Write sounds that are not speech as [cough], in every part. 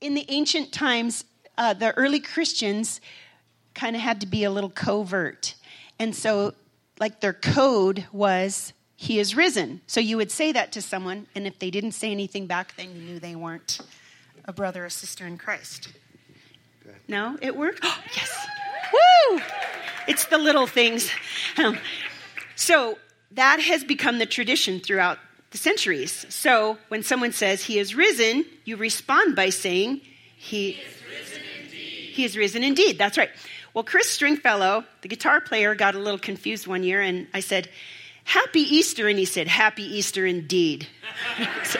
in the ancient times, uh, the early Christians kind of had to be a little covert. And so, like, their code was, He is risen. So you would say that to someone, and if they didn't say anything back, then you knew they weren't a brother or sister in Christ. No, it worked? Oh, [gasps] yes. [gasps] Woo! It's the little things. Um, so that has become the tradition throughout the centuries. So when someone says he is risen, you respond by saying he, he is risen indeed. He is risen indeed. That's right. Well, Chris Stringfellow, the guitar player, got a little confused one year, and I said, Happy Easter. And he said, Happy Easter indeed. [laughs] [laughs]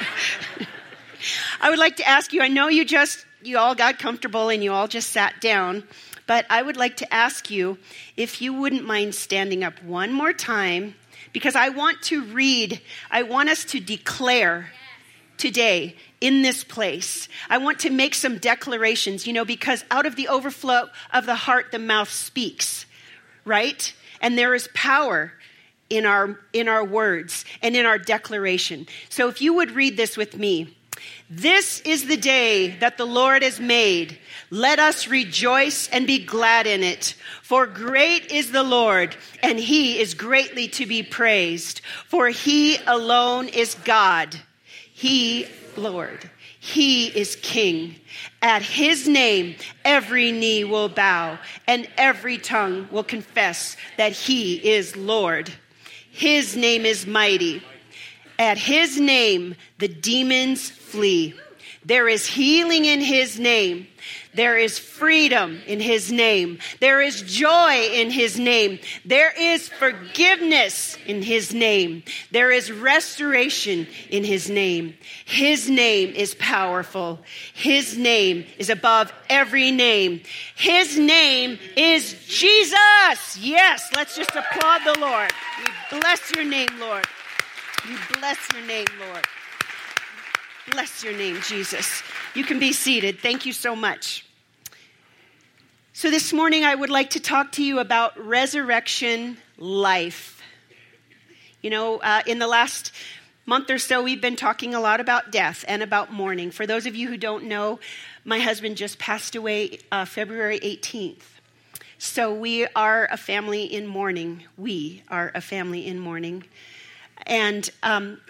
I would like to ask you, I know you just, you all got comfortable and you all just sat down, but I would like to ask you if you wouldn't mind standing up one more time because I want to read, I want us to declare today in this place. I want to make some declarations, you know, because out of the overflow of the heart, the mouth speaks, right? And there is power in our in our words and in our declaration. So if you would read this with me. This is the day that the Lord has made. Let us rejoice and be glad in it. For great is the Lord, and he is greatly to be praised. For he alone is God. He, Lord, he is king. At his name, every knee will bow, and every tongue will confess that he is Lord. His name is mighty. At his name, the demons flee. There is healing in his name. There is freedom in his name. There is joy in his name. There is forgiveness in his name. There is restoration in his name. His name is powerful. His name is above every name. His name is Jesus. Yes, let's just applaud the Lord. We bless your name, Lord. We bless your name, Lord. Bless your name, Jesus. You can be seated. Thank you so much. So, this morning I would like to talk to you about resurrection life. You know, uh, in the last month or so, we've been talking a lot about death and about mourning. For those of you who don't know, my husband just passed away uh, February 18th. So, we are a family in mourning. We are a family in mourning. And um,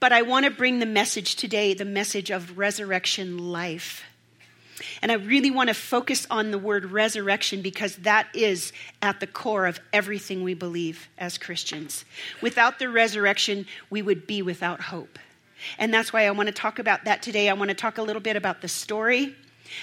but I want to bring the message today the message of resurrection life. And I really want to focus on the word resurrection because that is at the core of everything we believe as Christians. Without the resurrection, we would be without hope. And that's why I want to talk about that today. I want to talk a little bit about the story.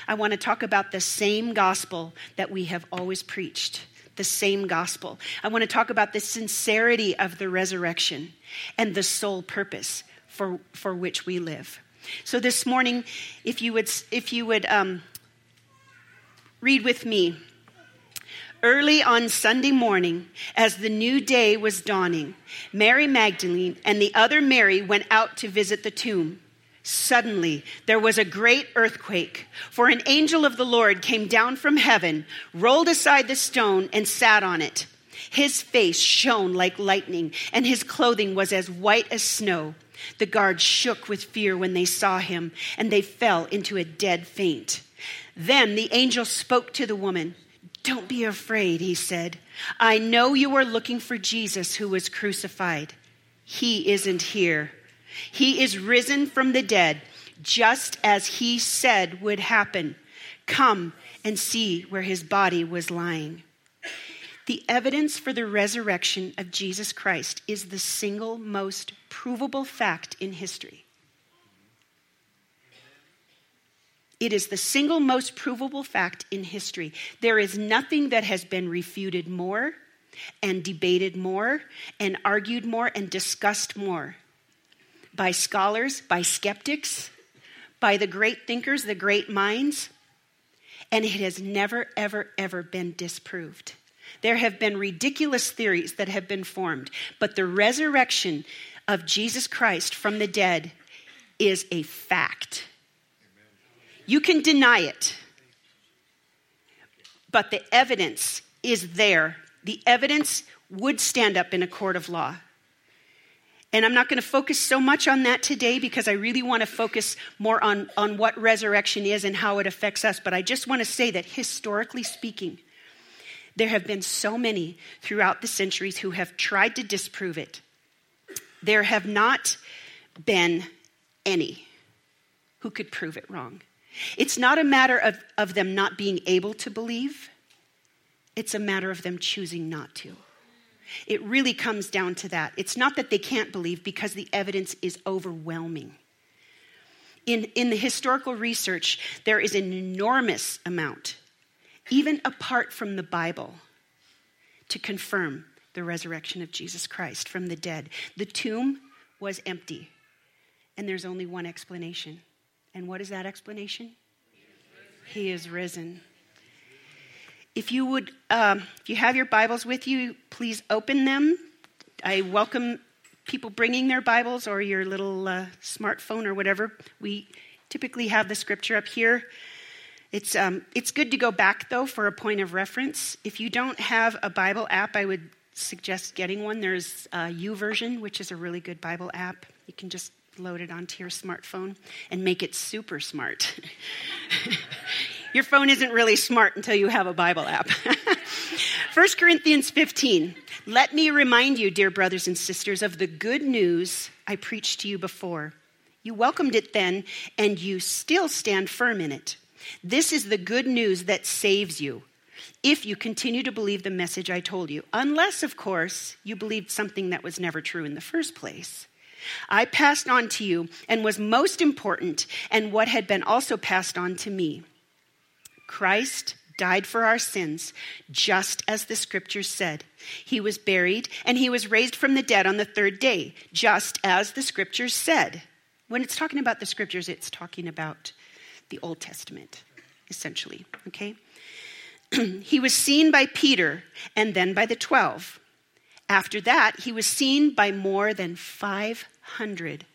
I want to talk about the same gospel that we have always preached the same gospel. I want to talk about the sincerity of the resurrection and the sole purpose for, for which we live. So this morning, if you would, if you would um, read with me. Early on Sunday morning, as the new day was dawning, Mary Magdalene and the other Mary went out to visit the tomb. Suddenly, there was a great earthquake, for an angel of the Lord came down from heaven, rolled aside the stone, and sat on it. His face shone like lightning, and his clothing was as white as snow. The guards shook with fear when they saw him, and they fell into a dead faint. Then the angel spoke to the woman. Don't be afraid, he said. I know you are looking for Jesus who was crucified. He isn't here. He is risen from the dead, just as he said would happen. Come and see where his body was lying. The evidence for the resurrection of Jesus Christ is the single most provable fact in history. It is the single most provable fact in history. There is nothing that has been refuted more and debated more and argued more and discussed more by scholars, by skeptics, by the great thinkers, the great minds, and it has never, ever, ever been disproved. There have been ridiculous theories that have been formed, but the resurrection of Jesus Christ from the dead is a fact. You can deny it, but the evidence is there. The evidence would stand up in a court of law. And I'm not going to focus so much on that today because I really want to focus more on, on what resurrection is and how it affects us. But I just want to say that historically speaking, there have been so many throughout the centuries who have tried to disprove it. There have not been any who could prove it wrong. It's not a matter of, of them not being able to believe, it's a matter of them choosing not to. It really comes down to that. It's not that they can't believe because the evidence is overwhelming. In, in the historical research, there is an enormous amount, even apart from the Bible, to confirm the resurrection of Jesus Christ from the dead. The tomb was empty, and there's only one explanation. And what is that explanation? He is risen. If you would, um, if you have your Bibles with you, please open them. I welcome people bringing their Bibles or your little uh, smartphone or whatever. We typically have the scripture up here. It's, um, it's good to go back, though, for a point of reference. If you don't have a Bible app, I would suggest getting one. There's a YouVersion, which is a really good Bible app. You can just load it onto your smartphone and make it super smart. [laughs] Your phone isn't really smart until you have a Bible app. [laughs] 1 Corinthians 15. Let me remind you, dear brothers and sisters, of the good news I preached to you before. You welcomed it then, and you still stand firm in it. This is the good news that saves you if you continue to believe the message I told you, unless, of course, you believed something that was never true in the first place. I passed on to you and was most important, and what had been also passed on to me Christ died for our sins, just as the scriptures said. He was buried, and he was raised from the dead on the third day, just as the scriptures said. When it's talking about the scriptures, it's talking about the Old Testament, essentially, okay? [clears throat] he was seen by Peter and then by the 12. After that, he was seen by more than 500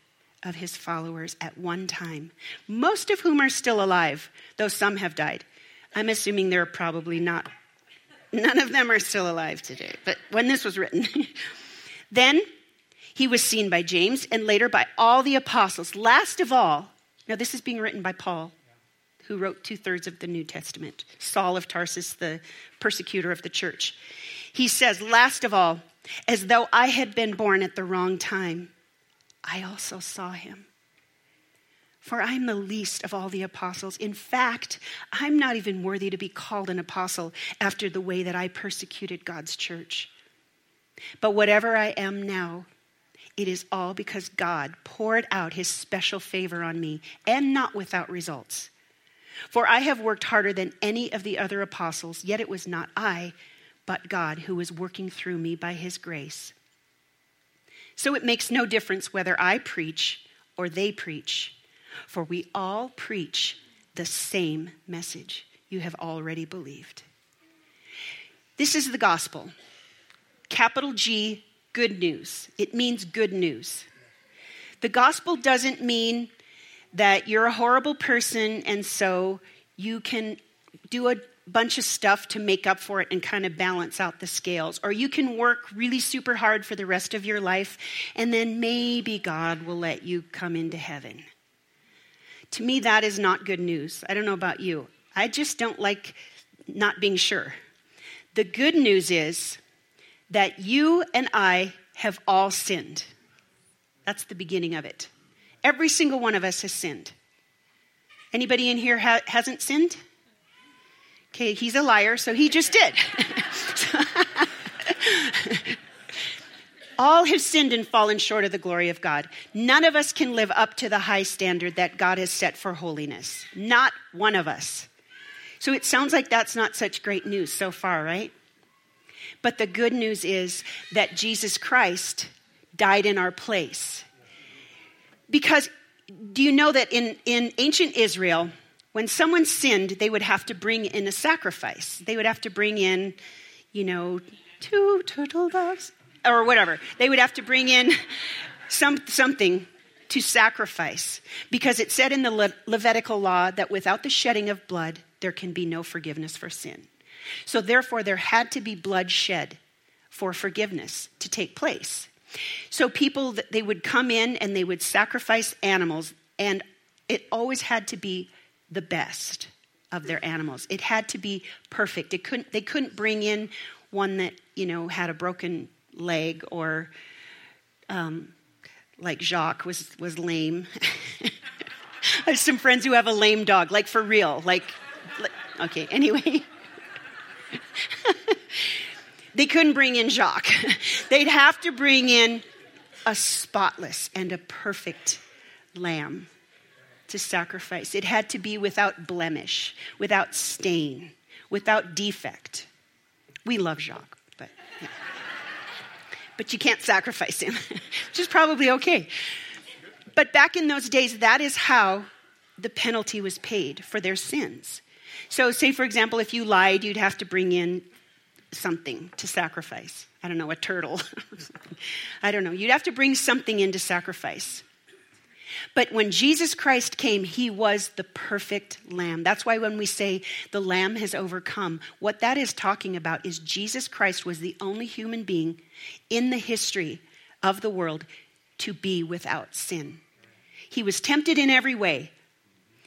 of his followers at one time, most of whom are still alive, though some have died. I'm assuming they're probably not, none of them are still alive today, but when this was written. [laughs] then he was seen by James and later by all the apostles. Last of all, now this is being written by Paul, who wrote two thirds of the New Testament, Saul of Tarsus, the persecutor of the church. He says, Last of all, as though I had been born at the wrong time, I also saw him. For I'm the least of all the apostles. In fact, I'm not even worthy to be called an apostle after the way that I persecuted God's church. But whatever I am now, it is all because God poured out his special favor on me, and not without results. For I have worked harder than any of the other apostles, yet it was not I, but God who was working through me by his grace. So it makes no difference whether I preach or they preach for we all preach the same message you have already believed. This is the gospel. Capital G, good news. It means good news. The gospel doesn't mean that you're a horrible person and so you can do a bunch of stuff to make up for it and kind of balance out the scales. Or you can work really super hard for the rest of your life and then maybe God will let you come into heaven. To me, that is not good news. I don't know about you. I just don't like not being sure. The good news is that you and I have all sinned. That's the beginning of it. Every single one of us has sinned. Anybody in here ha- hasn't sinned? Okay, he's a liar, so he just did. [laughs] All have sinned and fallen short of the glory of God. None of us can live up to the high standard that God has set for holiness. Not one of us. So it sounds like that's not such great news so far, right? But the good news is that Jesus Christ died in our place. Because do you know that in, in ancient Israel, when someone sinned, they would have to bring in a sacrifice. They would have to bring in, you know, two turtle doves or whatever. They would have to bring in some, something to sacrifice because it said in the Le- Levitical law that without the shedding of blood, there can be no forgiveness for sin. So, therefore, there had to be blood shed for forgiveness to take place. So people they would come in and they would sacrifice animals and it always had to be the best of their animals. It had to be perfect. It couldn't they couldn't bring in one that, you know, had a broken leg or um, like Jacques was was lame. [laughs] I have some friends who have a lame dog, like for real. Like, okay, anyway. [laughs] they couldn't bring in Jacques. [laughs] They'd have to bring in a spotless and a perfect lamb to sacrifice. It had to be without blemish, without stain, without defect. We love Jacques, but yeah. But you can't sacrifice him, [laughs] which is probably okay. But back in those days, that is how the penalty was paid for their sins. So, say, for example, if you lied, you'd have to bring in something to sacrifice. I don't know, a turtle. [laughs] I don't know. You'd have to bring something in to sacrifice. But when Jesus Christ came, he was the perfect lamb. That's why when we say the lamb has overcome, what that is talking about is Jesus Christ was the only human being in the history of the world to be without sin. He was tempted in every way.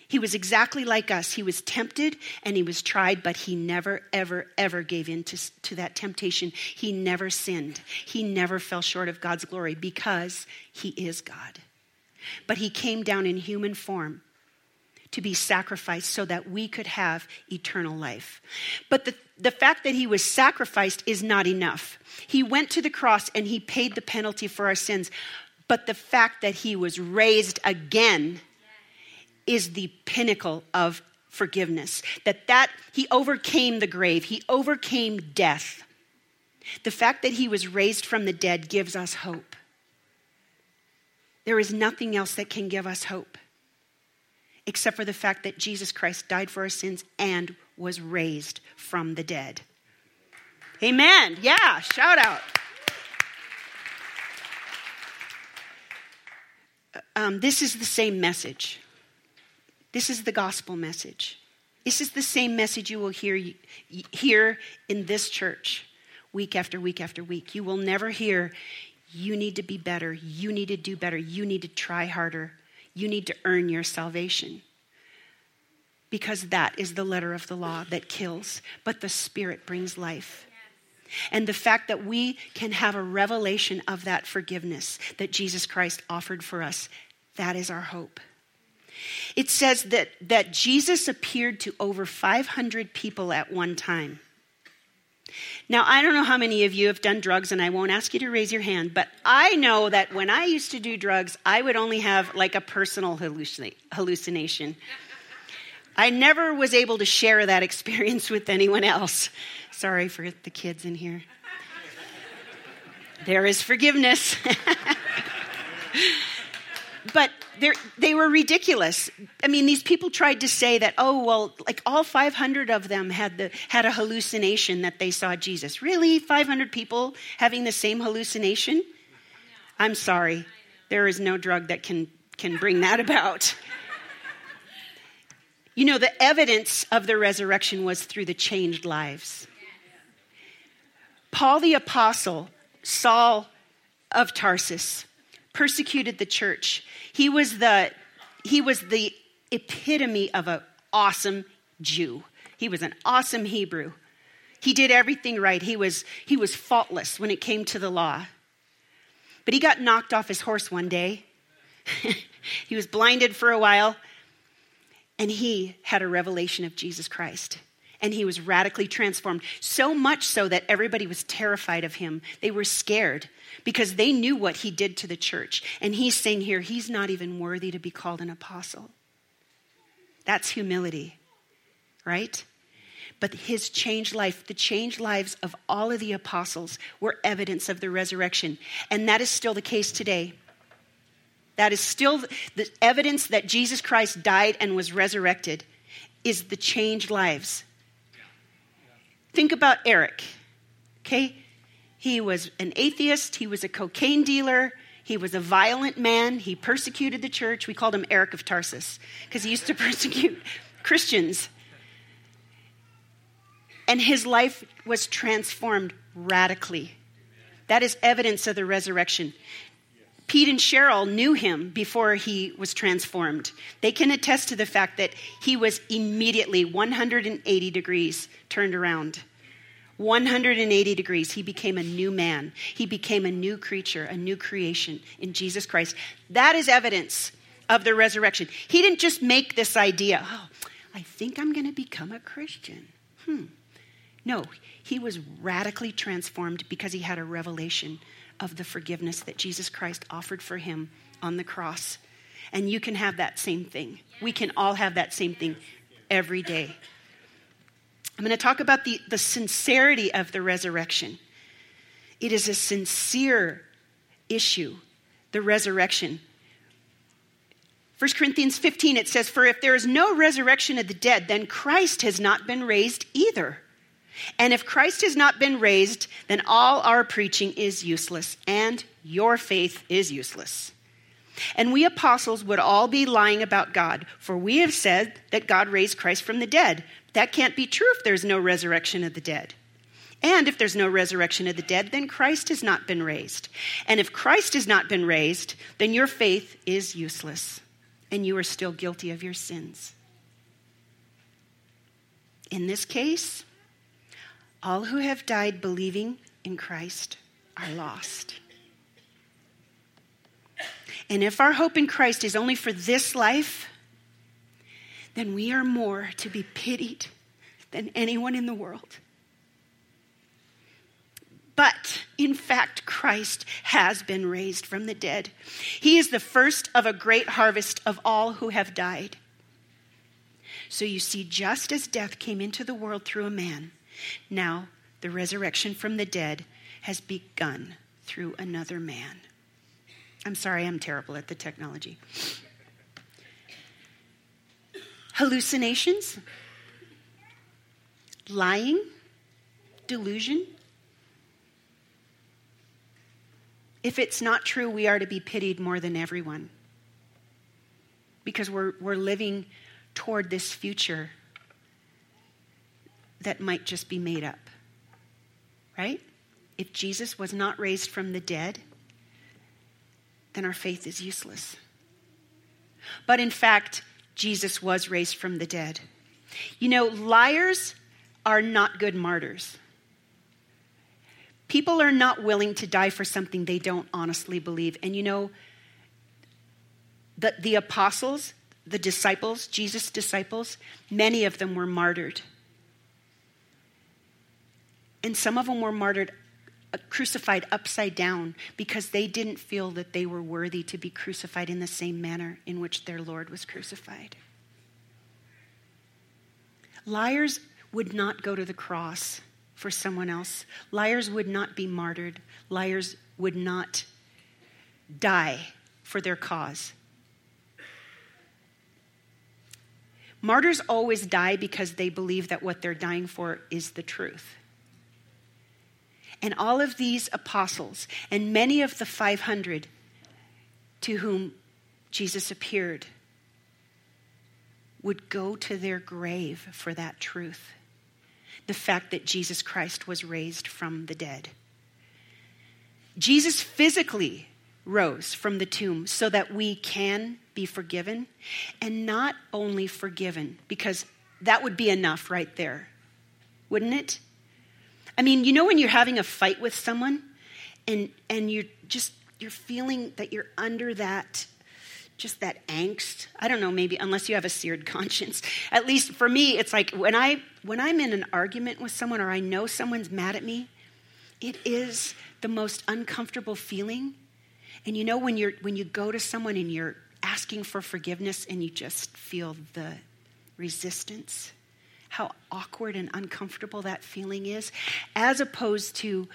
He was exactly like us. He was tempted and he was tried, but he never, ever, ever gave in to, to that temptation. He never sinned. He never fell short of God's glory because he is God. But he came down in human form to be sacrificed so that we could have eternal life. But the, the fact that he was sacrificed is not enough. He went to the cross and he paid the penalty for our sins. But the fact that he was raised again is the pinnacle of forgiveness. That that he overcame the grave, he overcame death. The fact that he was raised from the dead gives us hope. There is nothing else that can give us hope except for the fact that Jesus Christ died for our sins and was raised from the dead. Amen. Yeah, shout out. um, this is the same message. This is the gospel message. This is the same message you will hear here in this church week after week after week. You will never hear, you need to be better, you need to do better, you need to try harder, you need to earn your salvation. Because that is the letter of the law that kills, but the Spirit brings life. And the fact that we can have a revelation of that forgiveness that Jesus Christ offered for us, that is our hope. It says that, that Jesus appeared to over 500 people at one time. Now, I don't know how many of you have done drugs, and I won't ask you to raise your hand, but I know that when I used to do drugs, I would only have like a personal hallucination. I never was able to share that experience with anyone else. Sorry for the kids in here. There is forgiveness. [laughs] but they were ridiculous. I mean, these people tried to say that, oh, well, like all 500 of them had, the, had a hallucination that they saw Jesus. Really? 500 people having the same hallucination? I'm sorry. There is no drug that can, can bring that about. You know, the evidence of the resurrection was through the changed lives. Paul the Apostle, Saul of Tarsus, persecuted the church. He was the, he was the epitome of an awesome Jew. He was an awesome Hebrew. He did everything right. He was, he was faultless when it came to the law. But he got knocked off his horse one day. [laughs] he was blinded for a while and he had a revelation of Jesus Christ. And he was radically transformed, so much so that everybody was terrified of him. They were scared because they knew what he did to the church. And he's saying here, he's not even worthy to be called an apostle. That's humility, right? But his changed life, the changed lives of all of the apostles, were evidence of the resurrection. And that is still the case today. That is still the evidence that Jesus Christ died and was resurrected, is the changed lives. Think about Eric, okay? He was an atheist, he was a cocaine dealer, he was a violent man, he persecuted the church. We called him Eric of Tarsus because he used to [laughs] persecute Christians. And his life was transformed radically That is evidence of the resurrection. Pete and Cheryl knew him before he was transformed. They can attest to the fact that he was immediately 180 degrees turned around. 180 degrees. He became a new man. He became a new creature, a new creation in Jesus Christ. That is evidence of the resurrection. He didn't just make this idea, oh, I think I'm going to become a Christian. Hmm. No, he was radically transformed because he had a revelation of the forgiveness that Jesus Christ offered for him on the cross. And you can have that same thing. We can all have that same thing every day. I'm going to talk about the, the sincerity of the resurrection. It is a sincere issue, the resurrection. 1 Corinthians 15, it says, For if there is no resurrection of the dead, then Christ has not been raised either. And if Christ has not been raised, then all our preaching is useless, and your faith is useless. And we apostles would all be lying about God, for we have said that God raised Christ from the dead. That can't be true if there's no resurrection of the dead. And if there's no resurrection of the dead, then Christ has not been raised. And if Christ has not been raised, then your faith is useless, and you are still guilty of your sins. In this case, all who have died believing in Christ are lost. And if our hope in Christ is only for this life, then we are more to be pitied than anyone in the world. But in fact, Christ has been raised from the dead. He is the first of a great harvest of all who have died. So you see, just as death came into the world through a man, now, the resurrection from the dead has begun through another man. I'm sorry, I'm terrible at the technology. Hallucinations, lying, delusion. If it's not true, we are to be pitied more than everyone because we're, we're living toward this future that might just be made up. Right? If Jesus was not raised from the dead, then our faith is useless. But in fact, Jesus was raised from the dead. You know, liars are not good martyrs. People are not willing to die for something they don't honestly believe. And you know, the, the apostles, the disciples, Jesus' disciples, many of them were martyred. And some of them were martyred, uh, crucified upside down because they didn't feel that they were worthy to be crucified in the same manner in which their Lord was crucified. Liars would not go to the cross for someone else. Liars would not be martyred. Liars would not die for their cause. Martyrs always die because they believe that what they're dying for is the truth. And all of these apostles, and many of the 500 to whom Jesus appeared, would go to their grave for that truth the fact that Jesus Christ was raised from the dead. Jesus physically rose from the tomb so that we can be forgiven, and not only forgiven, because that would be enough right there, wouldn't it? I mean, you know when you're having a fight with someone and and you're just you're feeling that you're under that just that angst. I don't know, maybe unless you have a seared [laughs] conscience. At least for me, it's like when I when I'm in an argument with someone or I know someone's mad at me, it is the most uncomfortable feeling. And you know when you're when you go to someone and you're asking for forgiveness and you just feel the resistance how awkward and uncomfortable that feeling is, as opposed to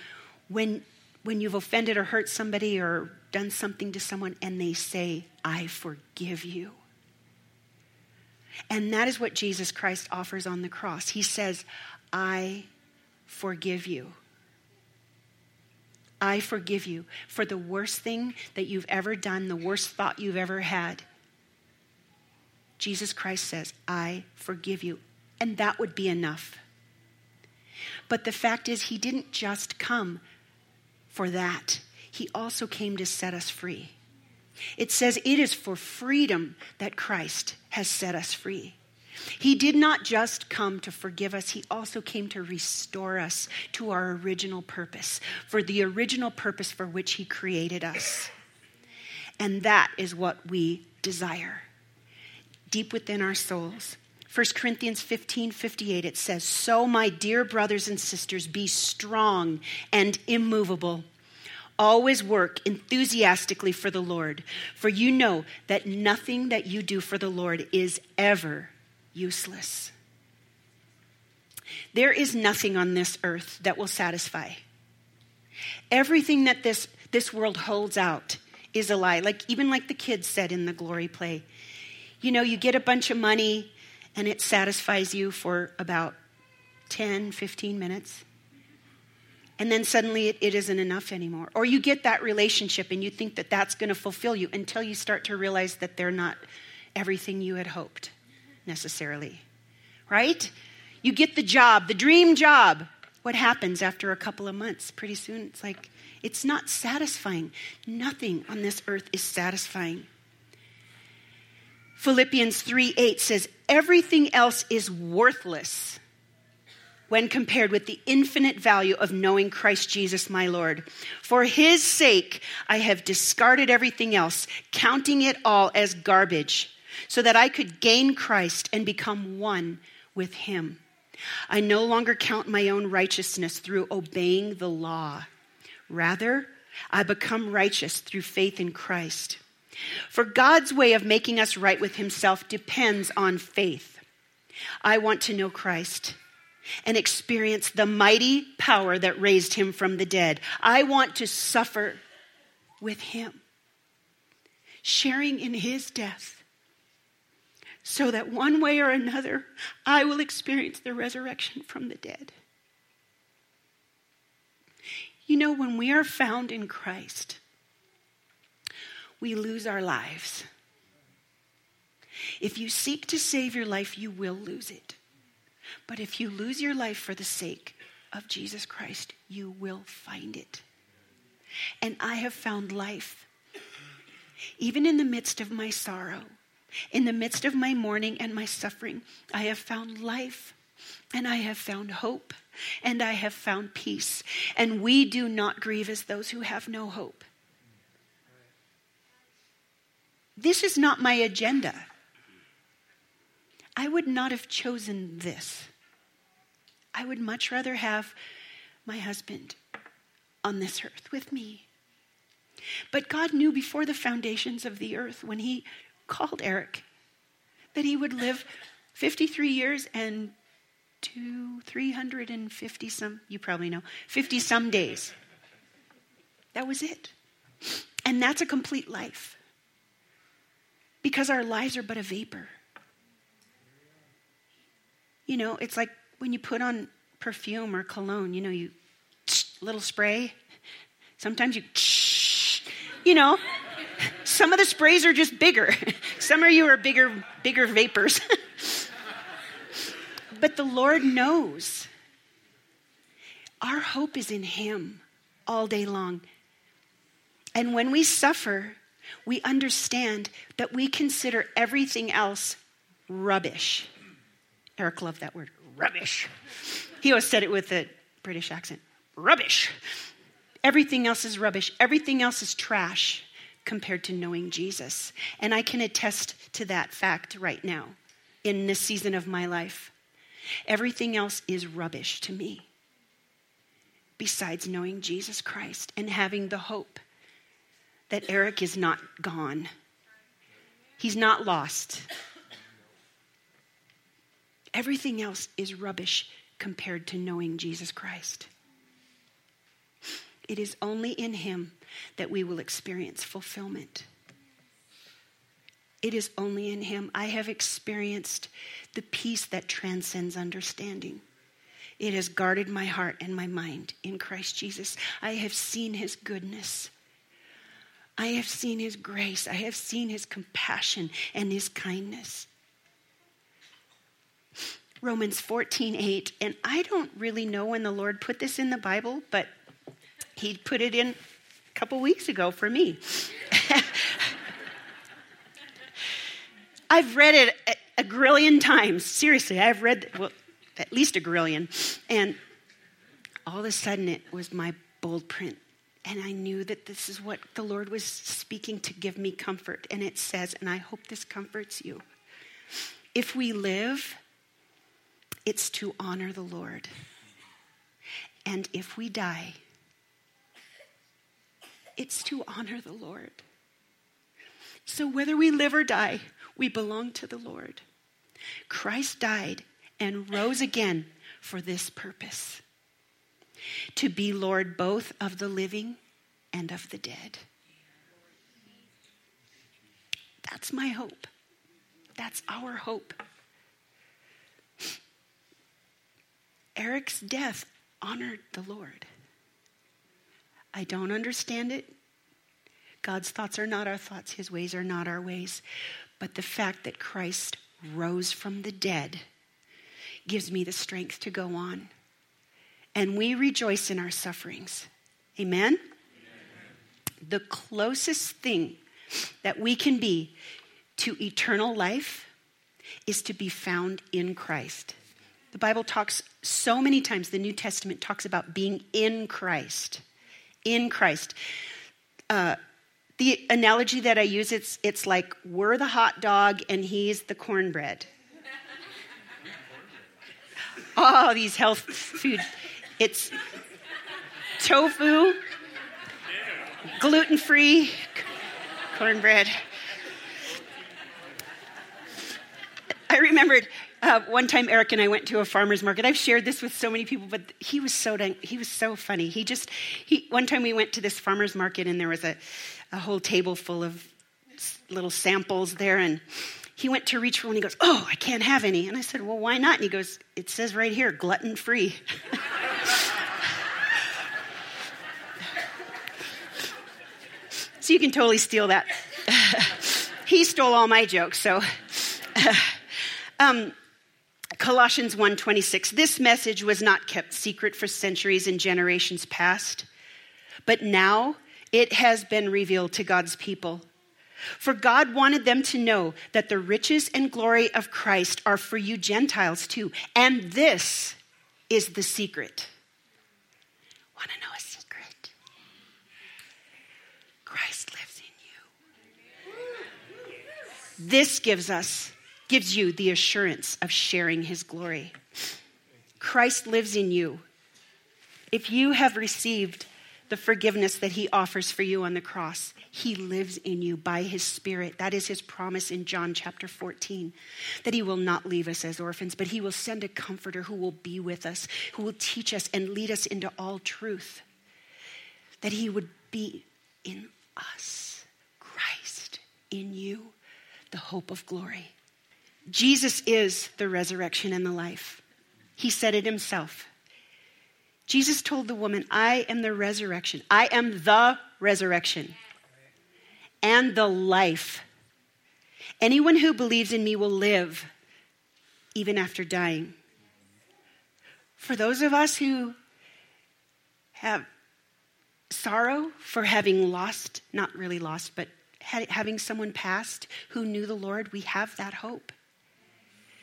when, when you've offended or hurt somebody or done something to someone and they say, I forgive you. And that is what Jesus Christ offers on the cross. He says, I forgive you. I forgive you for the worst thing that you've ever done, the worst thought you've ever had. Jesus Christ says, I forgive you and that would be enough. But the fact is, he didn't just come for that, he also came to set us free. It says it is for freedom that Christ has set us free. He did not just come to forgive us, He also came to restore us to our original purpose, for the original purpose for which He created us. And that is what we desire deep within our souls. 1 Corinthians 15 58, it says, So, my dear brothers and sisters, be strong and immovable. Always work enthusiastically for the Lord, for you know that nothing that you do for the Lord is ever useless. There is nothing on this earth that will satisfy. Everything that this, this world holds out is a lie. Like even like the kids said in the glory play. You know, you get a bunch of money and it satisfies you for about 10, 15 minutes. And then suddenly it, it isn't enough anymore. Or you get that relationship and you think that that's going to fulfill you until you start to realize that they're not everything you had hoped necessarily. Right? You get the job, the dream job. What happens after a couple of months? Pretty soon it's like, it's not satisfying. Nothing on this earth is satisfying. Philippians 3 8 says, Everything else is worthless when compared with the infinite value of knowing Christ Jesus my Lord. For his sake, I have discarded everything else, counting it all as garbage so that I could gain Christ and become one with him. I no longer count my own righteousness through obeying the law. Rather, I become righteous through faith in Christ. For God's way of making us right with himself depends on faith. I want to know Christ and experience the mighty power that raised him from the dead. I want to suffer with him, sharing in his death so that one way or another I will experience the resurrection from the dead. You know, when we are found in Christ, we lose our lives. If you seek to save your life, you will lose it. But if you lose your life for the sake of Jesus Christ, you will find it. And I have found life, even in the midst of my sorrow in the midst of my mourning and my suffering, I have found life and I have found hope and I have found peace. And we do not grieve as those who have no hope. This is not my agenda. I would not have chosen this. I would much rather have my husband on this earth with me. But God knew before the foundations of the earth when He called Eric that he would live 53 years and two, 350 some, you probably know, 50 some days. That was it. And that's a complete life. Because our lives are but a vapor. You know, it's like when you put on perfume or cologne, you know, you [tsk] little spray. Sometimes you, [tsk] you know, some of the sprays are just bigger. [laughs] Some of you are bigger, bigger vapors. [laughs] but the Lord knows. Our hope is in Him all day long. And when we suffer, we understand that we consider everything else rubbish. Eric loved that word, rubbish. He always said it with a British accent rubbish. Everything else is rubbish. Everything else is trash compared to knowing Jesus. And I can attest to that fact right now in this season of my life. Everything else is rubbish to me besides knowing Jesus Christ and having the hope that Eric is not gone. He's not lost. Everything else is rubbish compared to knowing Jesus Christ. It is only in Him that we will experience fulfillment. It is only in Him. I have experienced the peace that transcends understanding. It has guarded my heart and my mind in Christ Jesus. I have seen His goodness. I have seen His grace. I have seen His compassion and His kindness. Romans 14, 8. And I don't really know when the Lord put this in the Bible, but he put it in a couple weeks ago for me. [laughs] I've read it a, a grillion times. Seriously, I've read well, at least a grillion. And all of a sudden, it was my bold print. And I knew that this is what the Lord was speaking to give me comfort. And it says, and I hope this comforts you. If we live, it's to honor the Lord. And if we die, it's to honor the Lord. So whether we live or die, we belong to the Lord. Christ died and rose again for this purpose to be Lord both of the living and of the dead. That's my hope. That's our hope. Eric's death honored the Lord. I don't understand it. God's thoughts are not our thoughts, His ways are not our ways. But the fact that Christ rose from the dead gives me the strength to go on. And we rejoice in our sufferings. Amen? Amen? The closest thing that we can be to eternal life is to be found in Christ. The Bible talks so many times, the New Testament talks about being in Christ. In Christ. Uh, the analogy that I use, it's, it's like we're the hot dog and he's the cornbread. [laughs] oh, these health food. It's tofu, gluten free cornbread. I remembered uh, one time Eric and I went to a farmer's market. I've shared this with so many people, but he was so dang, he was so funny. He just he one time we went to this farmer's market and there was a, a whole table full of little samples there and he went to reach for one. He goes, "Oh, I can't have any." And I said, "Well, why not?" And he goes, "It says right here, gluten free." [laughs] so you can totally steal that. [laughs] he stole all my jokes, so. [laughs] um, Colossians 1:26 This message was not kept secret for centuries and generations past, but now it has been revealed to God's people. For God wanted them to know that the riches and glory of Christ are for you Gentiles too, and this is the secret. Want to know a secret? Christ lives in you. This gives us gives you the assurance of sharing his glory. Christ lives in you. If you have received the forgiveness that he offers for you on the cross, he lives in you by his spirit. That is his promise in John chapter 14 that he will not leave us as orphans, but he will send a comforter who will be with us, who will teach us and lead us into all truth. That he would be in us, Christ in you, the hope of glory. Jesus is the resurrection and the life. He said it himself. Jesus told the woman, I am the resurrection. I am the resurrection and the life. Anyone who believes in me will live even after dying. For those of us who have sorrow for having lost, not really lost, but having someone passed who knew the Lord, we have that hope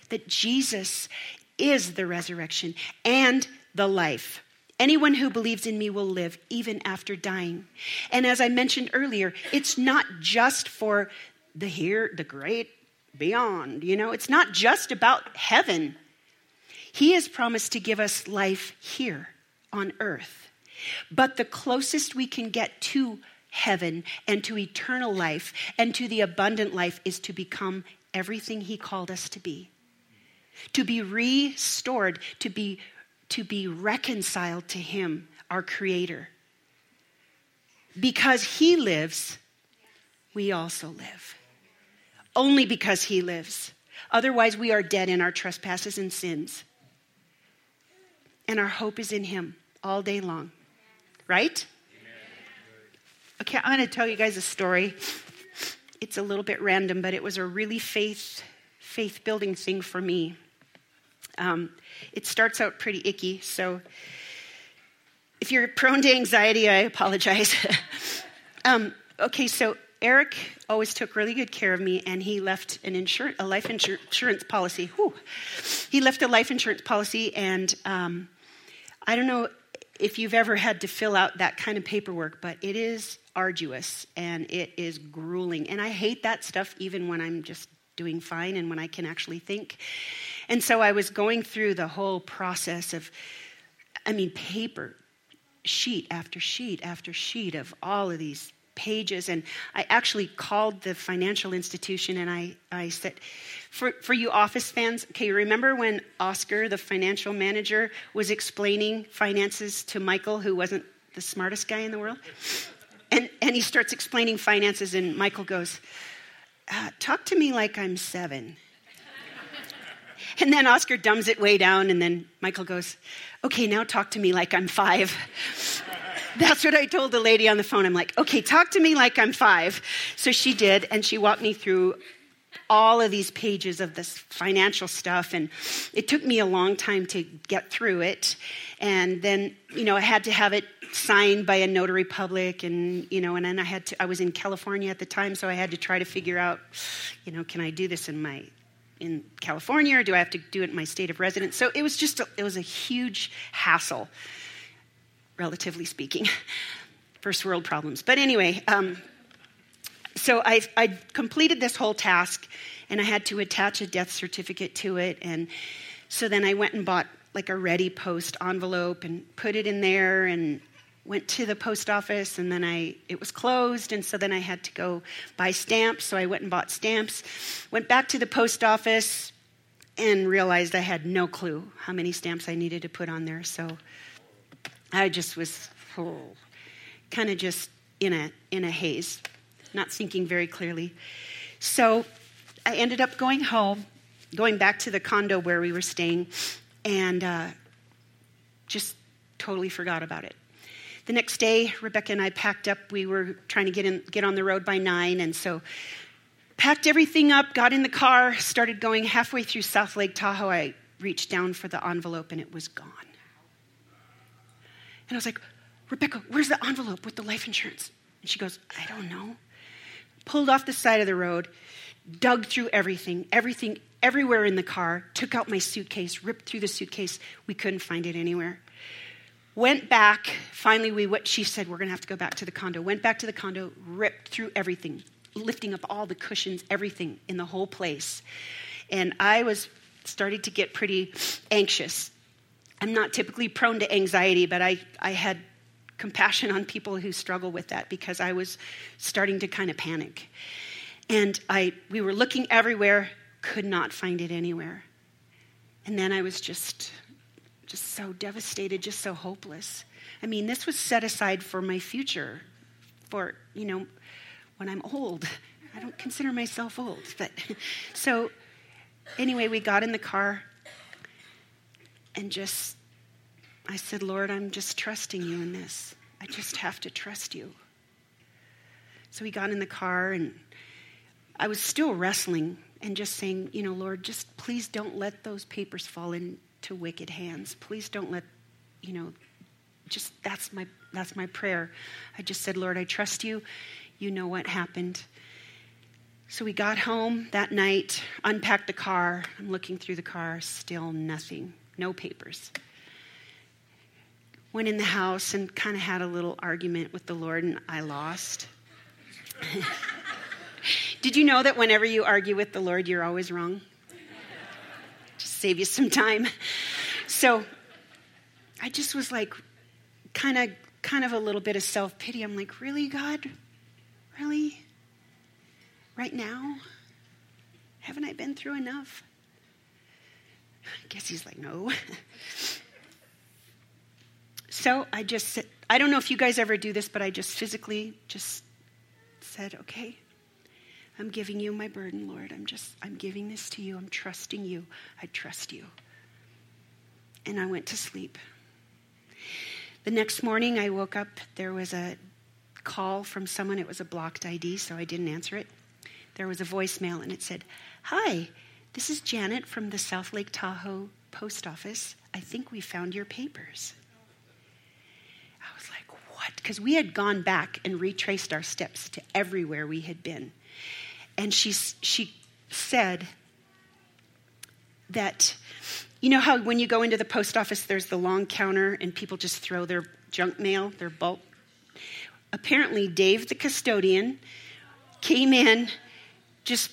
that Jesus is the resurrection and the life. Anyone who believes in me will live even after dying. And as I mentioned earlier, it's not just for the here, the great beyond, you know, it's not just about heaven. He has promised to give us life here on earth. But the closest we can get to heaven and to eternal life and to the abundant life is to become everything He called us to be to be restored, to be, to be reconciled to Him, our Creator. Because He lives, we also live. Only because He lives. Otherwise, we are dead in our trespasses and sins. And our hope is in Him all day long. Right? Okay, I'm going to tell you guys a story. It's a little bit random, but it was a really faith faith building thing for me. Um, it starts out pretty icky. So, if you're prone to anxiety, I apologize. [laughs] um, okay, so Eric always took really good care of me, and he left an insur- a life insur- insurance policy. Whew. He left a life insurance policy, and um, I don't know if you've ever had to fill out that kind of paperwork, but it is arduous and it is grueling. And I hate that stuff even when I'm just doing fine and when I can actually think. And so I was going through the whole process of, I mean, paper, sheet after sheet after sheet of all of these pages. And I actually called the financial institution and I, I said, for, for you office fans, okay, remember when Oscar, the financial manager, was explaining finances to Michael, who wasn't the smartest guy in the world? And, and he starts explaining finances, and Michael goes, uh, Talk to me like I'm seven. And then Oscar dumbs it way down, and then Michael goes, Okay, now talk to me like I'm five. That's what I told the lady on the phone. I'm like, Okay, talk to me like I'm five. So she did, and she walked me through all of these pages of this financial stuff and it took me a long time to get through it and then you know i had to have it signed by a notary public and you know and then i had to i was in california at the time so i had to try to figure out you know can i do this in my in California or do I have to do it in my state of residence? So it was just, a, it was a huge hassle, relatively speaking. [laughs] First world problems. But anyway, um, so I, I completed this whole task and I had to attach a death certificate to it. And so then I went and bought like a ready post envelope and put it in there and went to the post office and then I it was closed and so then I had to go buy stamps so I went and bought stamps. Went back to the post office and realized I had no clue how many stamps I needed to put on there so I just was [sighs] oh, kind of just in a in a haze not thinking very clearly. So I ended up going home going back to the condo where we were staying and uh, just totally forgot about it the next day, Rebecca and I packed up. We were trying to get, in, get on the road by nine, and so packed everything up, got in the car, started going halfway through South Lake Tahoe. I reached down for the envelope, and it was gone. And I was like, Rebecca, where's the envelope with the life insurance? And she goes, I don't know. Pulled off the side of the road, dug through everything, everything, everywhere in the car, took out my suitcase, ripped through the suitcase. We couldn't find it anywhere. Went back, finally, we, what she said, we're going to have to go back to the condo. Went back to the condo, ripped through everything, lifting up all the cushions, everything in the whole place. And I was starting to get pretty anxious. I'm not typically prone to anxiety, but I, I had compassion on people who struggle with that because I was starting to kind of panic. And I, we were looking everywhere, could not find it anywhere. And then I was just just so devastated, just so hopeless. I mean, this was set aside for my future, for, you know, when I'm old. I don't consider myself old, but [laughs] so anyway, we got in the car and just, I said, Lord, I'm just trusting you in this. I just have to trust you. So we got in the car and I was still wrestling and just saying, you know, Lord, just please don't let those papers fall in to wicked hands. Please don't let, you know, just that's my that's my prayer. I just said, Lord, I trust you. You know what happened. So we got home that night, unpacked the car. I'm looking through the car, still nothing, no papers. Went in the house and kind of had a little argument with the Lord, and I lost. [laughs] Did you know that whenever you argue with the Lord, you're always wrong? Save you some time. So I just was like, kind of, kind of a little bit of self pity. I'm like, really, God? Really? Right now? Haven't I been through enough? I guess he's like, no. [laughs] so I just, I don't know if you guys ever do this, but I just physically just said, okay, I'm giving you my burden, Lord. I'm just, I'm giving this to you. I'm trusting you. I trust you. And I went to sleep. The next morning, I woke up. There was a call from someone. It was a blocked ID, so I didn't answer it. There was a voicemail, and it said, Hi, this is Janet from the South Lake Tahoe post office. I think we found your papers. I was like, what? Because we had gone back and retraced our steps to everywhere we had been. And she, she said that, you know how when you go into the post office, there's the long counter and people just throw their junk mail, their bulk? Apparently, Dave, the custodian, came in, just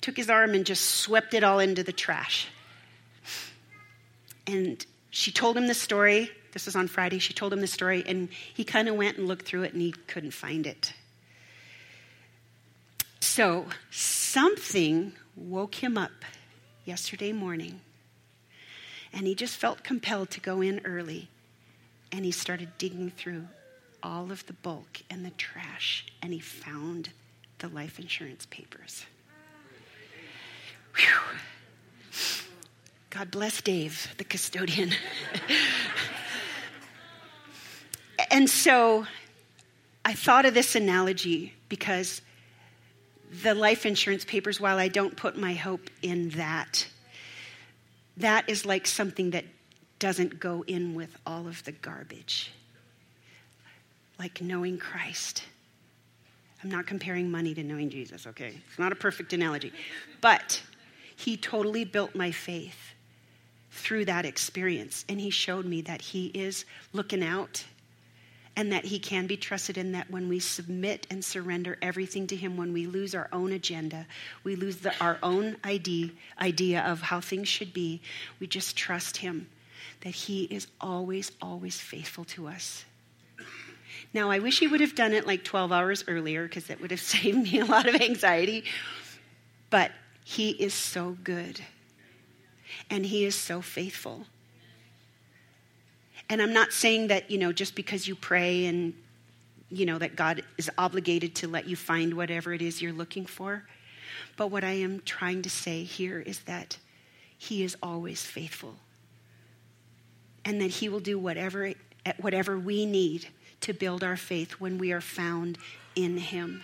took his arm and just swept it all into the trash. And she told him the story. This was on Friday. She told him the story, and he kind of went and looked through it and he couldn't find it. So something woke him up yesterday morning, and he just felt compelled to go in early. And he started digging through all of the bulk and the trash, and he found the life insurance papers. Whew. God bless Dave, the custodian. [laughs] and so I thought of this analogy because the life insurance papers, while I don't put my hope in that, that is like something that doesn't go in with all of the garbage. Like knowing Christ. I'm not comparing money to knowing Jesus, okay? It's not a perfect analogy. But he totally built my faith through that experience. And he showed me that he is looking out and that he can be trusted and that when we submit and surrender everything to him when we lose our own agenda we lose the, our own idea, idea of how things should be we just trust him that he is always always faithful to us. Now i wish he would have done it like 12 hours earlier because that would have [laughs] saved me a lot of anxiety. But he is so good. And He is so faithful. And I'm not saying that, you know, just because you pray and, you know, that God is obligated to let you find whatever it is you're looking for. But what I am trying to say here is that He is always faithful. And that He will do whatever, whatever we need to build our faith when we are found in Him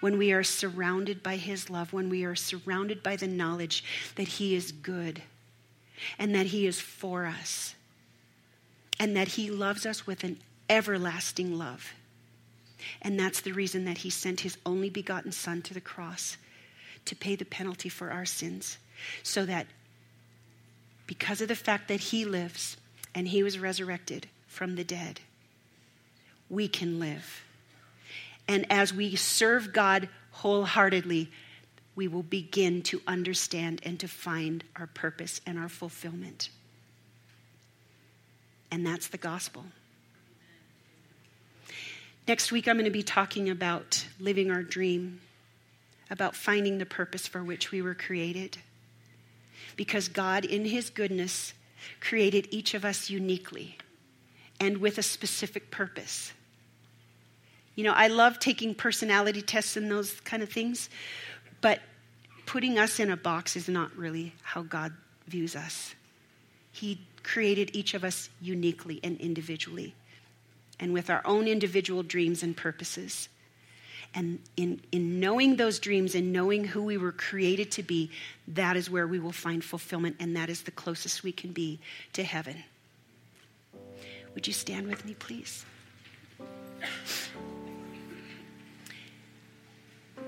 when we are surrounded by His love, when we are surrounded by the knowledge that He is good and that He is for us, and that He loves us with an everlasting love. And that's the reason that He sent His only begotten Son to the cross to pay the penalty for our sins, so that because of the fact that He lives and He was resurrected from the dead, we can live. And as we serve God wholeheartedly, we will begin to understand and to find our purpose and our fulfillment. And that's the gospel. Next week, I'm going to be talking about living our dream, about finding the purpose for which we were created. Because God, in His goodness, created each of us uniquely and with a specific purpose. You know, I love taking personality tests and those kind of things but putting us in a box is not really how God views us. He created each of us uniquely and individually, and with our own individual dreams and purposes. And in, in knowing those dreams and knowing who we were created to be, that is where we will find fulfillment, and that is the closest we can be to heaven. Would you stand with me, please?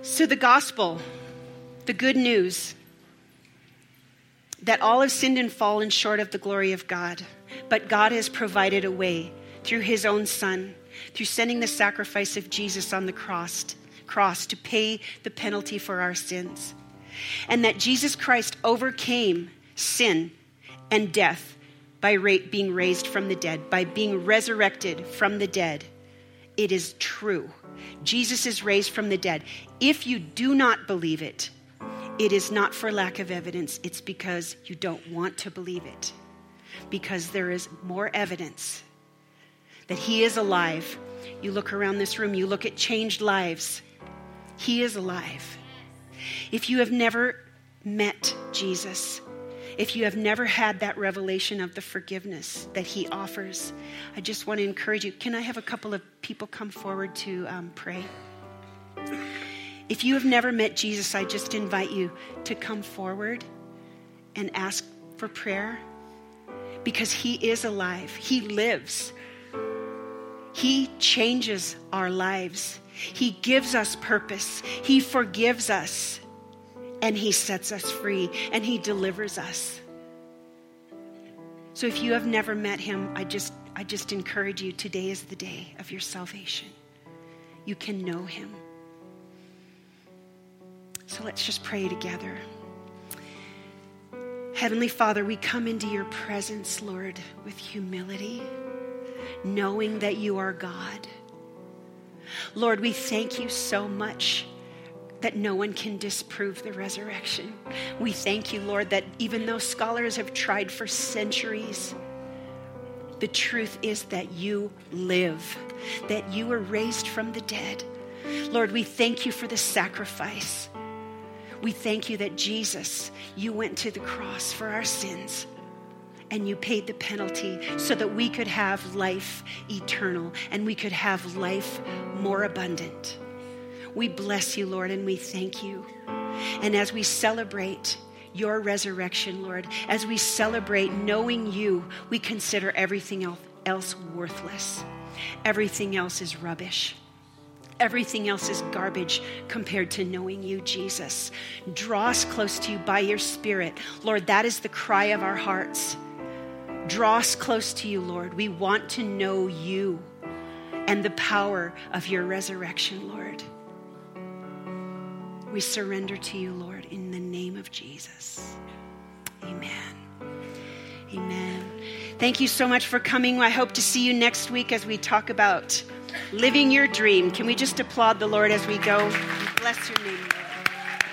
So, the gospel the good news that all have sinned and fallen short of the glory of God, but God has provided a way through his own Son, through sending the sacrifice of Jesus on the cross, cross to pay the penalty for our sins. And that Jesus Christ overcame sin and death by being raised from the dead, by being resurrected from the dead. It is true. Jesus is raised from the dead. If you do not believe it, it is not for lack of evidence, it's because you don't want to believe it. Because there is more evidence that He is alive. You look around this room, you look at changed lives. He is alive. If you have never met Jesus, if you have never had that revelation of the forgiveness that He offers, I just want to encourage you. Can I have a couple of people come forward to um, pray? If you have never met Jesus, I just invite you to come forward and ask for prayer. because He is alive, He lives. He changes our lives. He gives us purpose. He forgives us. And He sets us free. And He delivers us. So if you have never met Him, I just, I just encourage you today is the day of your salvation. You can know Him. So let's just pray together. Heavenly Father, we come into your presence, Lord, with humility, knowing that you are God. Lord, we thank you so much that no one can disprove the resurrection. We thank you, Lord, that even though scholars have tried for centuries, the truth is that you live, that you were raised from the dead. Lord, we thank you for the sacrifice. We thank you that Jesus, you went to the cross for our sins and you paid the penalty so that we could have life eternal and we could have life more abundant. We bless you, Lord, and we thank you. And as we celebrate your resurrection, Lord, as we celebrate knowing you, we consider everything else worthless. Everything else is rubbish. Everything else is garbage compared to knowing you, Jesus. Draw us close to you by your Spirit. Lord, that is the cry of our hearts. Draw us close to you, Lord. We want to know you and the power of your resurrection, Lord. We surrender to you, Lord, in the name of Jesus. Amen. Amen. Thank you so much for coming. I hope to see you next week as we talk about living your dream. Can we just applaud the Lord as we go? Bless your name, Lord.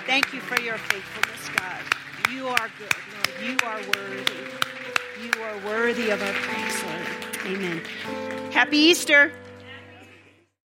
Thank you for your faithfulness, God. You are good, Lord. You are worthy. You are worthy of our praise, Lord. Amen. Happy Easter.